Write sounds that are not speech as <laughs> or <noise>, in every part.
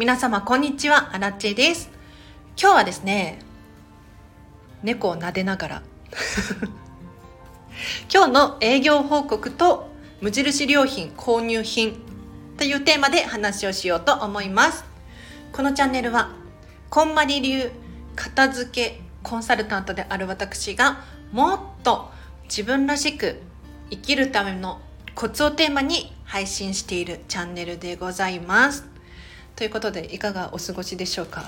皆様こんにちは、アラチェです。今日はですね、猫を撫でながら <laughs> 今日の営業報告と無印良品購入品というテーマで話をしようと思います。このチャンネルは、こんまり流片付けコンサルタントである私がもっと自分らしく生きるためのコツをテーマに配信しているチャンネルでございます。ということでいかがお過ごしでしょうか？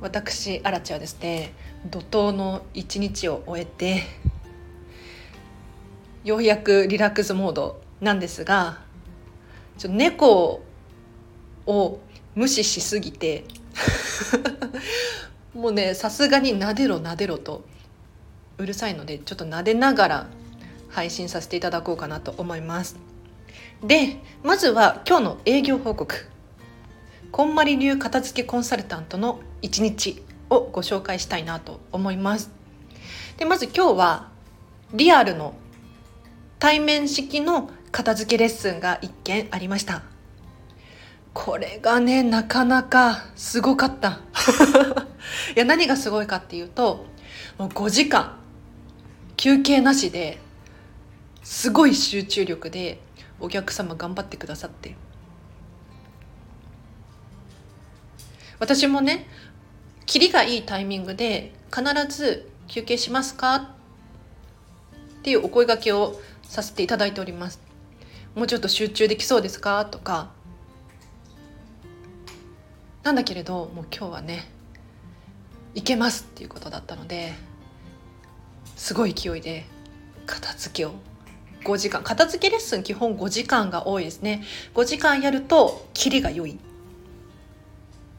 私アラチはですね怒涛の一日を終えてようやくリラックスモードなんですがちょ猫を無視しすぎて <laughs> もうねさすがに撫でろ撫でろとうるさいのでちょっと撫でながら配信させていただこうかなと思います。でまずは今日の営業報告。こんまり流片付けコンサルタントの一日をご紹介したいなと思います。でまず今日はリアルの対面式の片付けレッスンが1件ありました。これがね、なかなかすごかった。<laughs> いや、何がすごいかっていうと、もう5時間、休憩なしで、すごい集中力でお客様頑張ってくださって、私もねキリがいいタイミングで必ず休憩しますか？っていうお声がけをさせていただいております。もうちょっと集中できそうですか？とか。なんだけれどもう今日はねいけますっていうことだったのですごい勢いで片付けを5時間。片付けレッスン基本5時間が多いですね。5時間やるとキリが良い。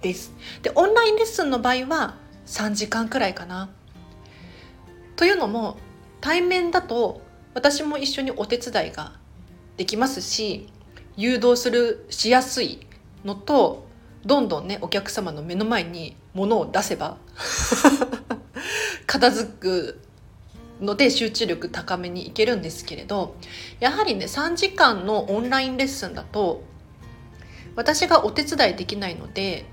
です。でオンラインレッスンの場合は3時間くらいかな。というのも対面だと私も一緒にお手伝いができますし誘導するしやすいのとどんどんねお客様の目の前に物を出せば片付くので集中力高めにいけるんですけれどやはりね3時間のオンラインレッスンだと私がお手伝いできないので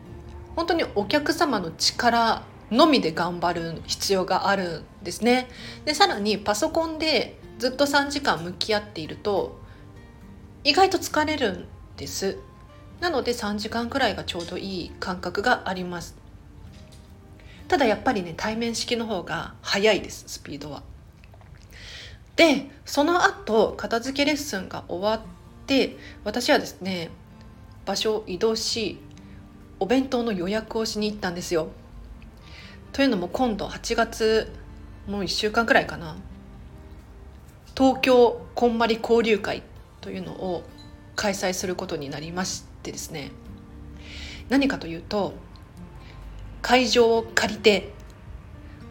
本当にお客様の力のみで頑張る必要があるんですね。でさらにパソコンでずっと3時間向き合っていると意外と疲れるんです。なので3時間くらいがちょうどいい感覚があります。ただやっぱりね対面式の方が早いですスピードは。でその後片付けレッスンが終わって私はですね場所を移動しお弁当の予約をしに行ったんですよ。というのも今度8月もう1週間くらいかな東京こんまり交流会というのを開催することになりましてですね何かというと会場を借りて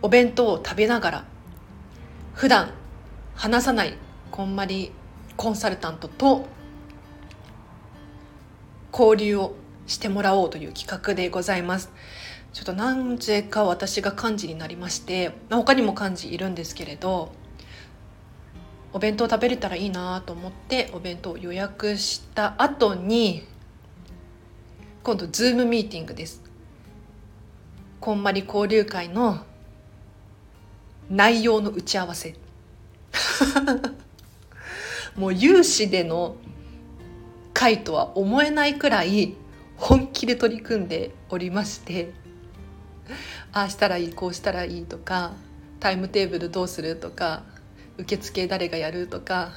お弁当を食べながら普段話さないこんまりコンサルタントと交流をしてもらおうという企画でございます。ちょっとなぜか私が幹事になりまして、まあ、他にも幹事いるんですけれどお弁当食べれたらいいなと思ってお弁当を予約した後に今度ズームミーティングですこんまり交流会の内容の打ち合わせ <laughs> もう有志での会とは思えないくらい本気で取り組んでおりましてああしたらいいこうしたらいいとかタイムテーブルどうするとか受付誰がやるとか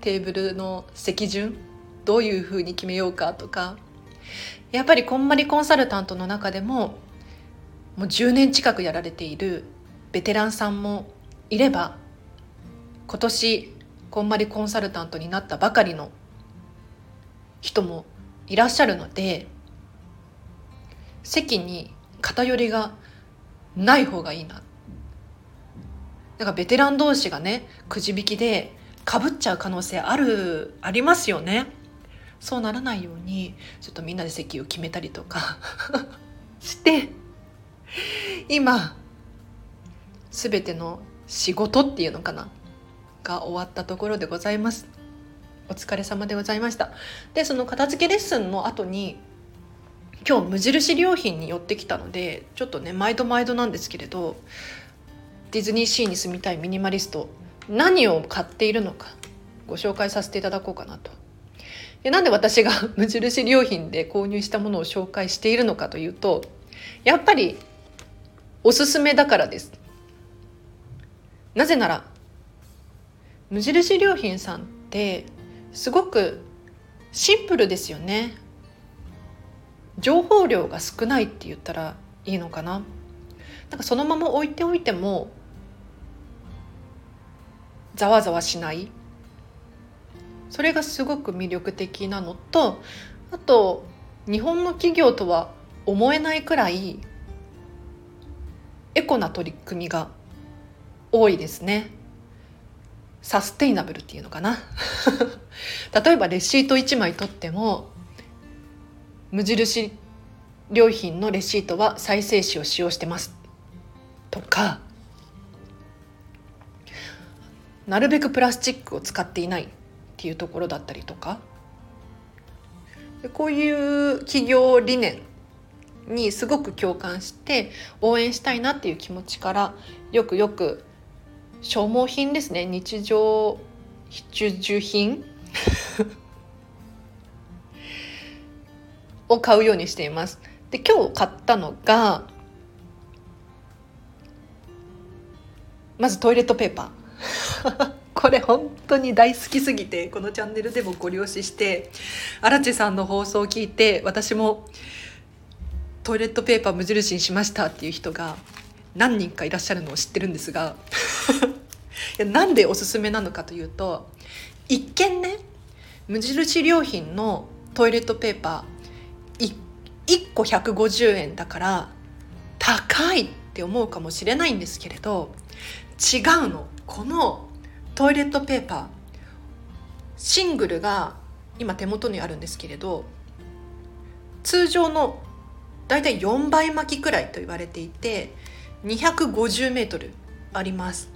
テーブルの席順どういうふうに決めようかとかやっぱりこんまりコンサルタントの中でももう10年近くやられているベテランさんもいれば今年こんまりコンサルタントになったばかりの人もいらっしゃるので席に偏りがない方がいいな。だからベテラン同士がねくじ引きでかぶっちゃう可能性あるありますよね。そうならないようにちょっとみんなで席を決めたりとか <laughs> して今全ての仕事っていうのかなが終わったところでございます。お疲れ様でございましたでその片付けレッスンの後に今日無印良品に寄ってきたのでちょっとね毎度毎度なんですけれどディズニーシーに住みたいミニマリスト何を買っているのかご紹介させていただこうかなと。でなんで私が <laughs> 無印良品で購入したものを紹介しているのかというとやっぱりおすすめだからです。なぜなら無印良品さんってすごくシンプルですよね。情報量が少ないって言ったらいいのかな。なんかそのまま置いておいてもざわざわしない。それがすごく魅力的なのとあと日本の企業とは思えないくらいエコな取り組みが多いですね。サステイナブルっていうのかな？<laughs> 例えばレシート1枚取っても無印良品のレシートは再生紙を使用してます。とかなるべくプラスチックを使っていないっていうところだったりとか。こういう企業理念にすごく共感して応援したいなっていう気持ちからよくよく消耗品ですね。日常必需品。<laughs> を買うようにしています。で今日買ったのがまずトイレットペーパー。<laughs> これ本当に大好きすぎてこのチャンネルでもご了承して荒地さんの放送を聞いて私もトイレットペーパー無印にしましたっていう人が何人かいらっしゃるのを知ってるんですがなんでおすすめなのかというと一見ね無印良品のトイレットペーパー 1, 個150円だから高いって思うかもしれないんですけれど違うの。このトイレットペーパーシングルが今手元にあるんですけれど通常のだいたい4倍巻きくらいと言われていて250メートルあります。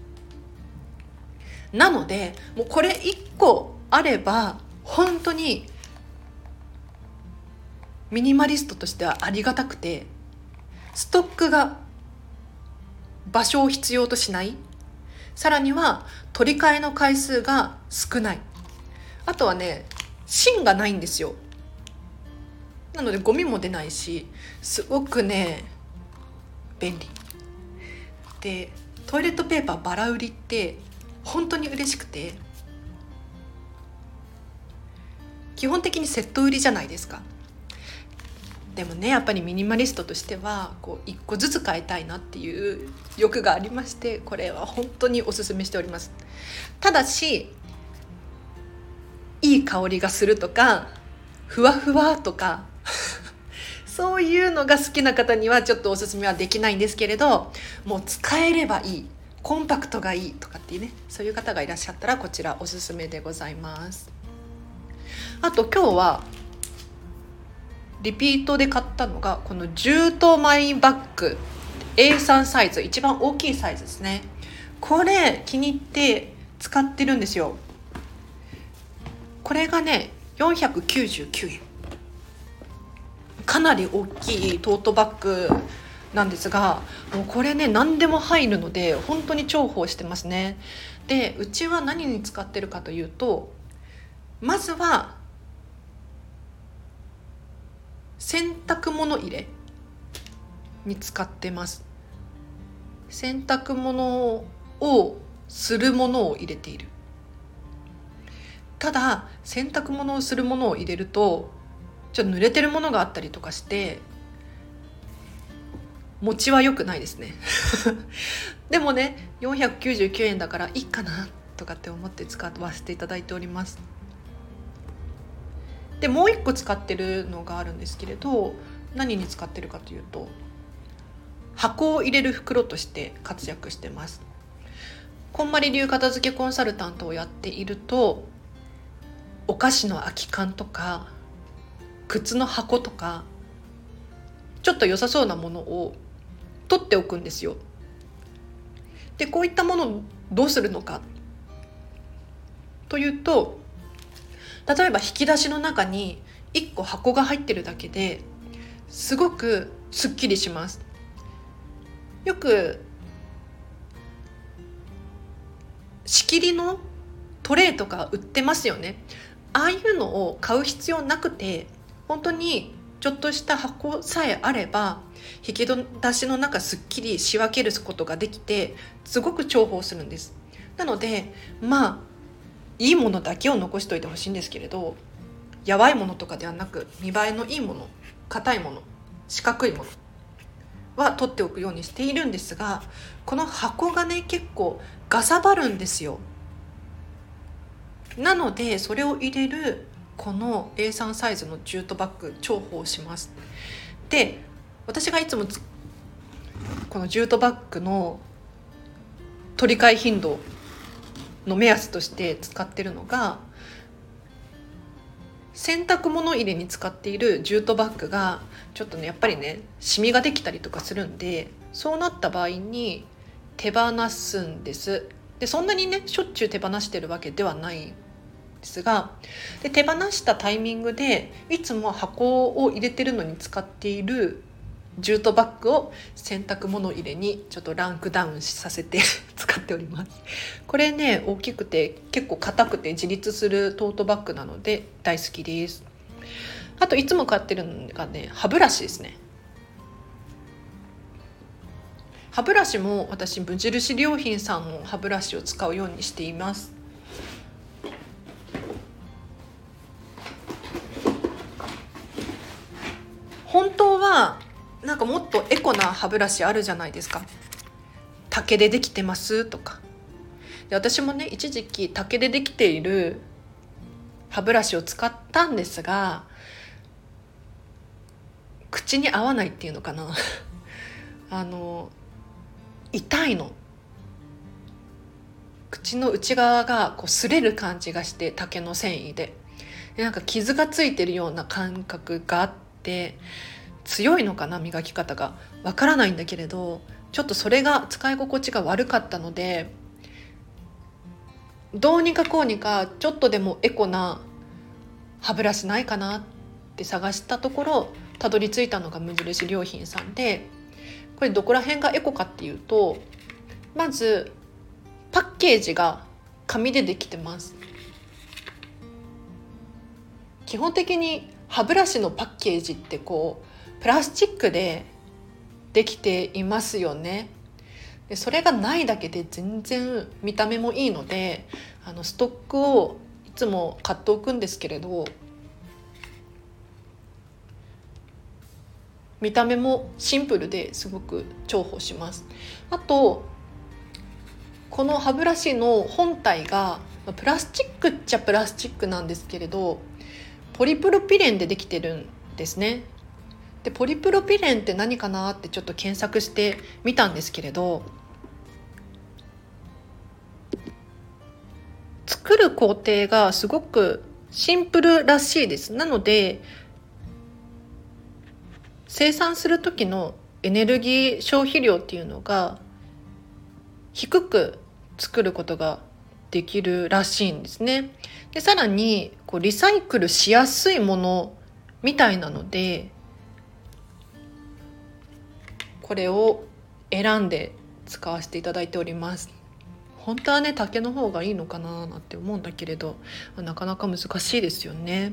なのでもうこれ1個あれば本当にミニマリストとしてはありがたくてストックが場所を必要としない。さらには取り替えの回数が少ない。あとはね芯がないんですよ。なのでゴミも出ないしすごくね便利。でトイレットペーパーバラ売りって本当に嬉しくて基本的にセット売りじゃないですか。でもねやっぱりミニマリストとしてはこう1個ずつ買いたいなっていう欲がありましてこれは本当におすすめしております。ただしいい香りがするとかふわふわとかそういうのが好きな方にはちょっとおすすめはできないんですけれどもう使えればいいコンパクトがいいとかっていうねそういう方がいらっしゃったらこちらおすすめでございます。あと今日はリピートで買ったのがこのジトマインバッグ。A3 サイズ。一番大きいサイズですね。これ気に入って使ってるんですよ。これがね499円。かなり大きいトートバッグなんですがもうこれね何でも入るので本当に重宝してますね。でうちは何に使ってるかというとまずは洗濯物入れに使ってます。洗濯物をするものを入れている。ただ洗濯物をするものを入れるとちょっと濡れてるものがあったりとかして持ちは良くないですね。<laughs> でもね499円だからいいかなとかって思って使わせていただいております。でもう一個使ってるのがあるんですけれど何に使ってるかというと箱を入れる袋として活躍してます。こんまり流片付けコンサルタントをやっているとお菓子の空き缶とか靴の箱とかちょっと良さそうなものを取っておくんですよ。でこういったものをどうするのか。というと例えば引き出しの中に1個箱が入ってるだけですごくすっきりします。よく仕切りのトレイとか売ってますよね。ああいうのを買う必要なくて本当にちょっとした箱さえあれば引き出しの中すっきり仕分けることができてすごく重宝するんです。なのでまあいいものだけを残しておいてほしいんですけれどやばいものとかではなく見栄えのいいもの硬いもの四角いものは取っておくようにしているんですがこの箱がね結構ガサバるんですよ。なのでそれを入れるこの A3 サイズのジュートバッグ重宝します。で私がいつもこのジュートバッグの取り替え頻度の目安として使ってるのが洗濯物入れに使っているジュートバッグがちょっとねやっぱりねシミができたりとかするんでそうなった場合に手放すんです。でそんなにねしょっちゅう手放してるわけではないですがで手放したタイミングでいつも箱を入れてるのに使っているジュートバッグを洗濯物入れにちょっとランクダウンさせて <laughs> 使っております。これね大きくて結構硬くて自立するトートバッグなので大好きです。あといつも買ってるのがね歯ブラシですね。歯ブラシも私無印良品さんの歯ブラシを使うようにしています。本当はなんかもっとエコな歯ブラシあるじゃないですか。竹でできてますとか。で私もね一時期竹でできている歯ブラシを使ったんですが口に合わないっていうのかな。<laughs> あの痛いの。口の内側がこう擦れる感じがして竹の繊維で。でなんか傷がついてるような感覚があって強いのかな磨き方が。わからないんだけれどちょっとそれが使い心地が悪かったのでどうにかこうにかちょっとでもエコな歯ブラシないかなって探したところたどり着いたのが無印良品さんでこれどこら辺がエコかっていうとまずパッケージが紙でできてます。基本的に歯ブラシのパッケージってこうプラスチックでできていますよね。でそれがないだけで全然見た目もいいのであのストックをいつも買っておくんですけれど見た目もシンプルですごく重宝します。あとこの歯ブラシの本体がプラスチックっちゃプラスチックなんですけれどポリプロピレンでできてるんですね。でポリプロピレンって何かなってちょっと検索してみたんですけれど作る工程がすごくシンプルらしいです。なので生産する時のエネルギー消費量っていうのが低く作ることができるらしいんですね。でさらにこうリサイクルしやすいものみたいなのでこれを選んで使わせていただいております。本当はね竹の方がいいのかななんて思うんだけれどなかなか難しいですよね。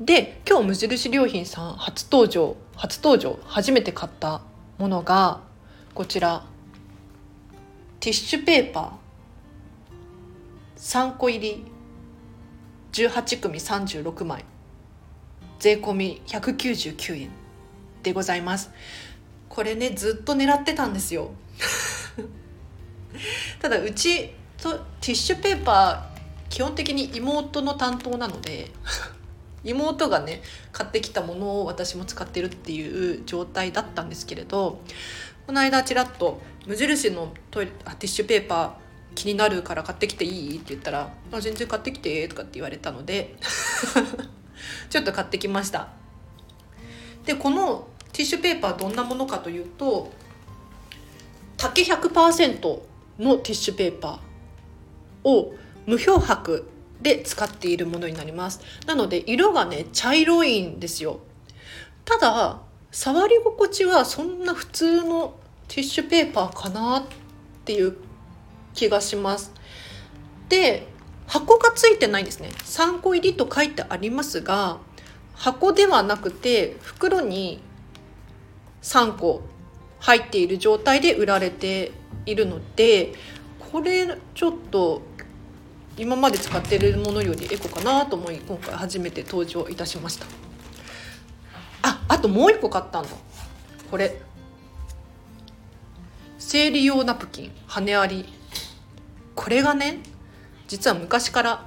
で今日無印良品さん初登場初登場初めて買ったものがこちら。ティッシュペーパー。3個入り18組36枚。税込み199円でございます。これねずっと狙ってたんですよ。<laughs> ただうちとティッシュペーパー基本的に妹の担当なので妹がね買ってきたものを私も使ってるっていう状態だったんですけれどこの間ちらっと無印のトイレあティッシュペーパー気になるから買ってきていい？って言ったら「あ全然買ってきて」とかって言われたので <laughs> ちょっと買ってきました。でこのティッシュペーパーどんなものかというと竹100%のティッシュペーパーを無漂白で使っているものになります。なので色がね茶色いんですよ。ただ触り心地はそんな普通のティッシュペーパーかなっていう気がします。で箱がついてないんですね。3個入りと書いてありますが箱ではなくて袋に3個入っている状態で売られているのでこれちょっと今まで使ってるものよりエコかなと思い今回初めて登場いたしました。ああともう一個買ったんだこれ。生理用ナプキン。羽あり。これがね実は昔から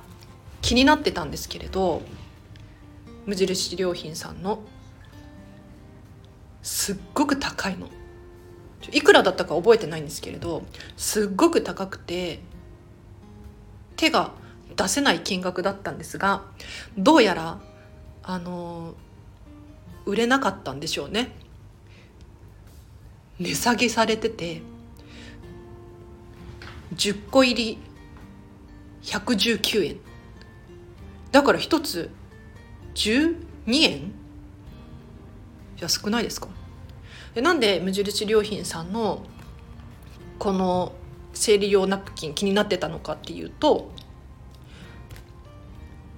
気になってたんですけれど無印良品さんのすっごく高いの。いくらだったか覚えてないんですけれどすっごく高くて手が出せない金額だったんですがどうやらあの売れなかったんでしょうね。値下げされてて10個入り119円だから1つ12円安くないですか？でなんで無印良品さんのこの生理用ナプキン気になってたのかっていうと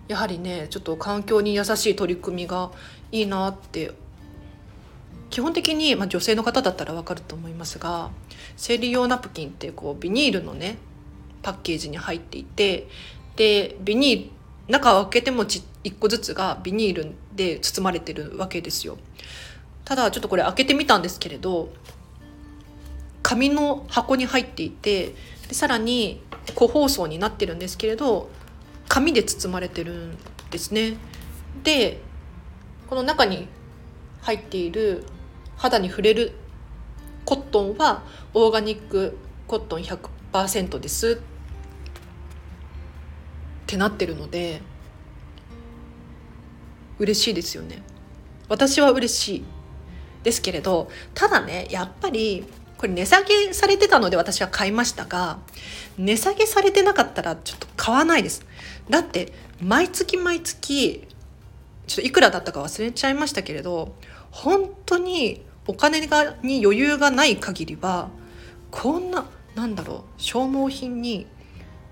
やはりねちょっと環境に優しい取り組みがいいなって基本的に、まあ、女性の方だったら分かると思いますが生理用ナプキンってこうビニールのねパッケージに入っていてでビニール中を開けてもち1個ずつがビニールで包まれてるわけですよ。ただちょっとこれ開けてみたんですけれど紙の箱に入っていてでさらに個包装になってるんですけれど紙で包まれてるんですね。でこの中に入っている肌に触れるコットンはオーガニックコットン100%ですってなってるので嬉しいですよね。私は嬉しいですけれどただねやっぱりこれ値下げされてたので私は買いましたが値下げされてなかったらちょっと買わないです。だって毎月毎月ちょっといくらだったか忘れちゃいましたけれど本当にお金がに余裕がない限りはこんななんだろう消耗品に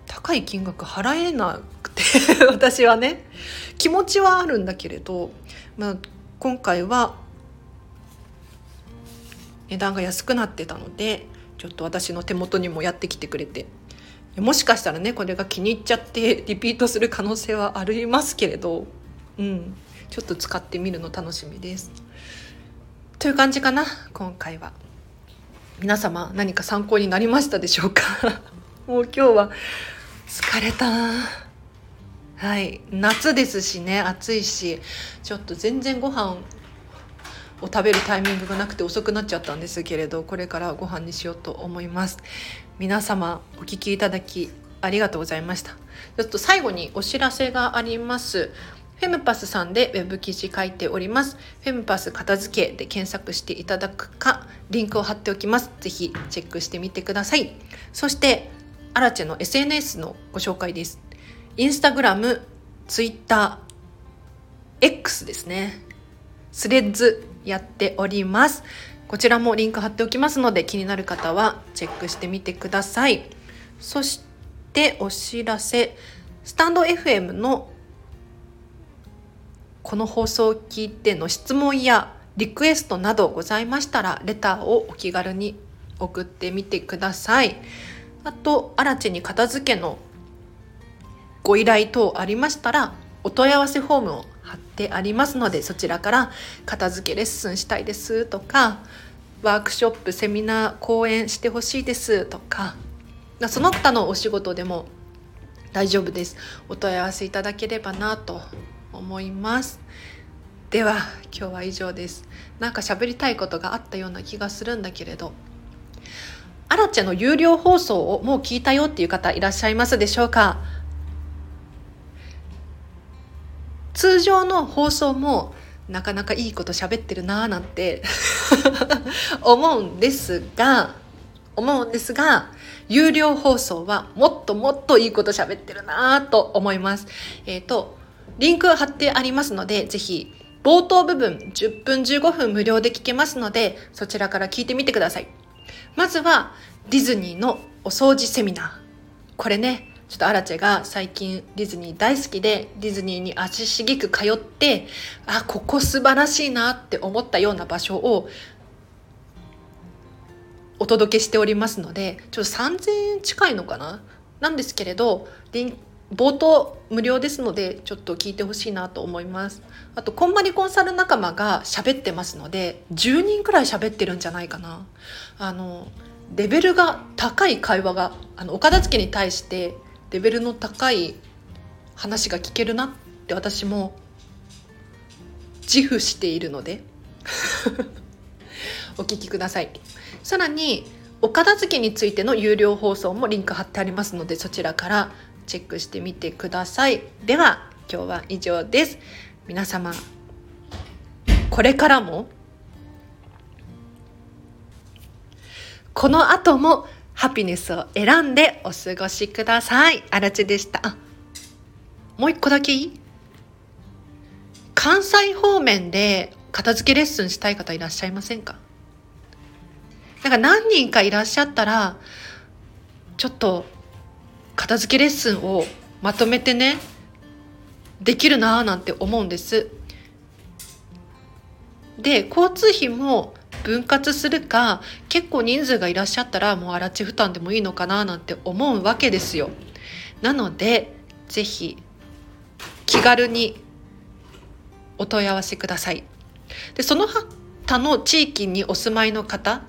高い金額払えなくて <laughs> 私はね気持ちはあるんだけれど、まあ、今回は値段が安くなってたのでちょっと私の手元にもやってきてくれてもしかしたらねこれが気に入っちゃってリピートする可能性はありますけれどうんちょっと使ってみるの楽しみです。という感じかな今回は。皆様何か参考になりましたでしょうか？<laughs> もう今日は疲れた。はい。夏ですしね暑いしちょっと全然ご飯を食べるタイミングがなくて遅くなっちゃったんですけれどこれからご飯にしようと思います。皆様お聞きいただきありがとうございました。ちょっと最後にお知らせがあります。フェムパスさんでウェブ記事書いております。フェムパス片付けで検索していただくか、リンクを貼っておきます。ぜひチェックしてみてください。そして、アラチェの SNS のご紹介です。インスタグラム、ツイッター、X ですね。スレッズやっております。こちらもリンク貼っておきますので気になる方はチェックしてみてください。そしてお知らせ、スタンド FM のこの放送を聞いての質問やリクエストなどございましたらレターをお気軽に送ってみてください。あとアラチに片付けのご依頼等ありましたらお問い合わせフォームを貼ってありますのでそちらから片付けレッスンしたいですとかワークショップセミナー講演してほしいですとかその他のお仕事でも大丈夫です。お問い合わせいただければなと思います。では今日は以上です。なんか喋りたいことがあったような気がするんだけれど。アラチェの有料放送をもう聞いたよっていう方いらっしゃいますでしょうか？通常の放送もなかなかいいこと喋ってるなーなんて <laughs> 思うんですが思うんですが有料放送はもっともっといいこと喋ってるなと思います。えっ、ー、とリンク貼ってありますので、ぜひ冒頭部分10分15分無料で聞けますので、そちらから聞いてみてください。まずは、ディズニーのお掃除セミナー。これね、ちょっとアラチェが最近ディズニー大好きで、ディズニーに足しげく通って、あ、ここ素晴らしいなって思ったような場所をお届けしておりますので、ちょっと3000円近いのかな？なんですけれど、リン冒頭無料ですのでちょっと聞いてほしいなと思います。あとこんまりコンサル仲間が喋ってますので10人くらい喋ってるんじゃないかな。あのレベルが高い会話があのお片付けに対してレベルの高い話が聞けるなって私も自負しているので <laughs> お聞きください。さらにお片付けについての有料放送もリンク貼ってありますのでそちらからチェックしてみてくださいでは今日は以上です皆様これからもこの後もハピネスを選んでお過ごしください。あらちでした。もう一個だけいい？関西方面で片付けレッスンしたい方いらっしゃいませんか？なんか何人かいらっしゃったら、ちょっと片付けレッスンをまとめてねできるなーなんて思うんです。で交通費も分割するか結構人数がいらっしゃったらもう荒地負担でもいいのかななんて思うわけですよ。なので是非気軽にお問い合わせください。でその他の地域にお住まいの方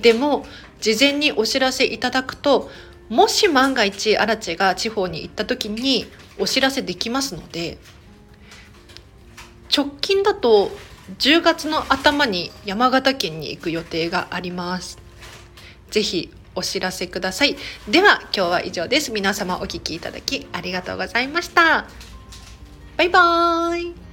でも事前にお知らせいただくともし万が一アラチェが地方に行った時にお知らせできますので直近だと10月の頭に山形県に行く予定があります。ぜひお知らせください。では今日は以上です。皆様お聴きいただきありがとうございました。バイバーイ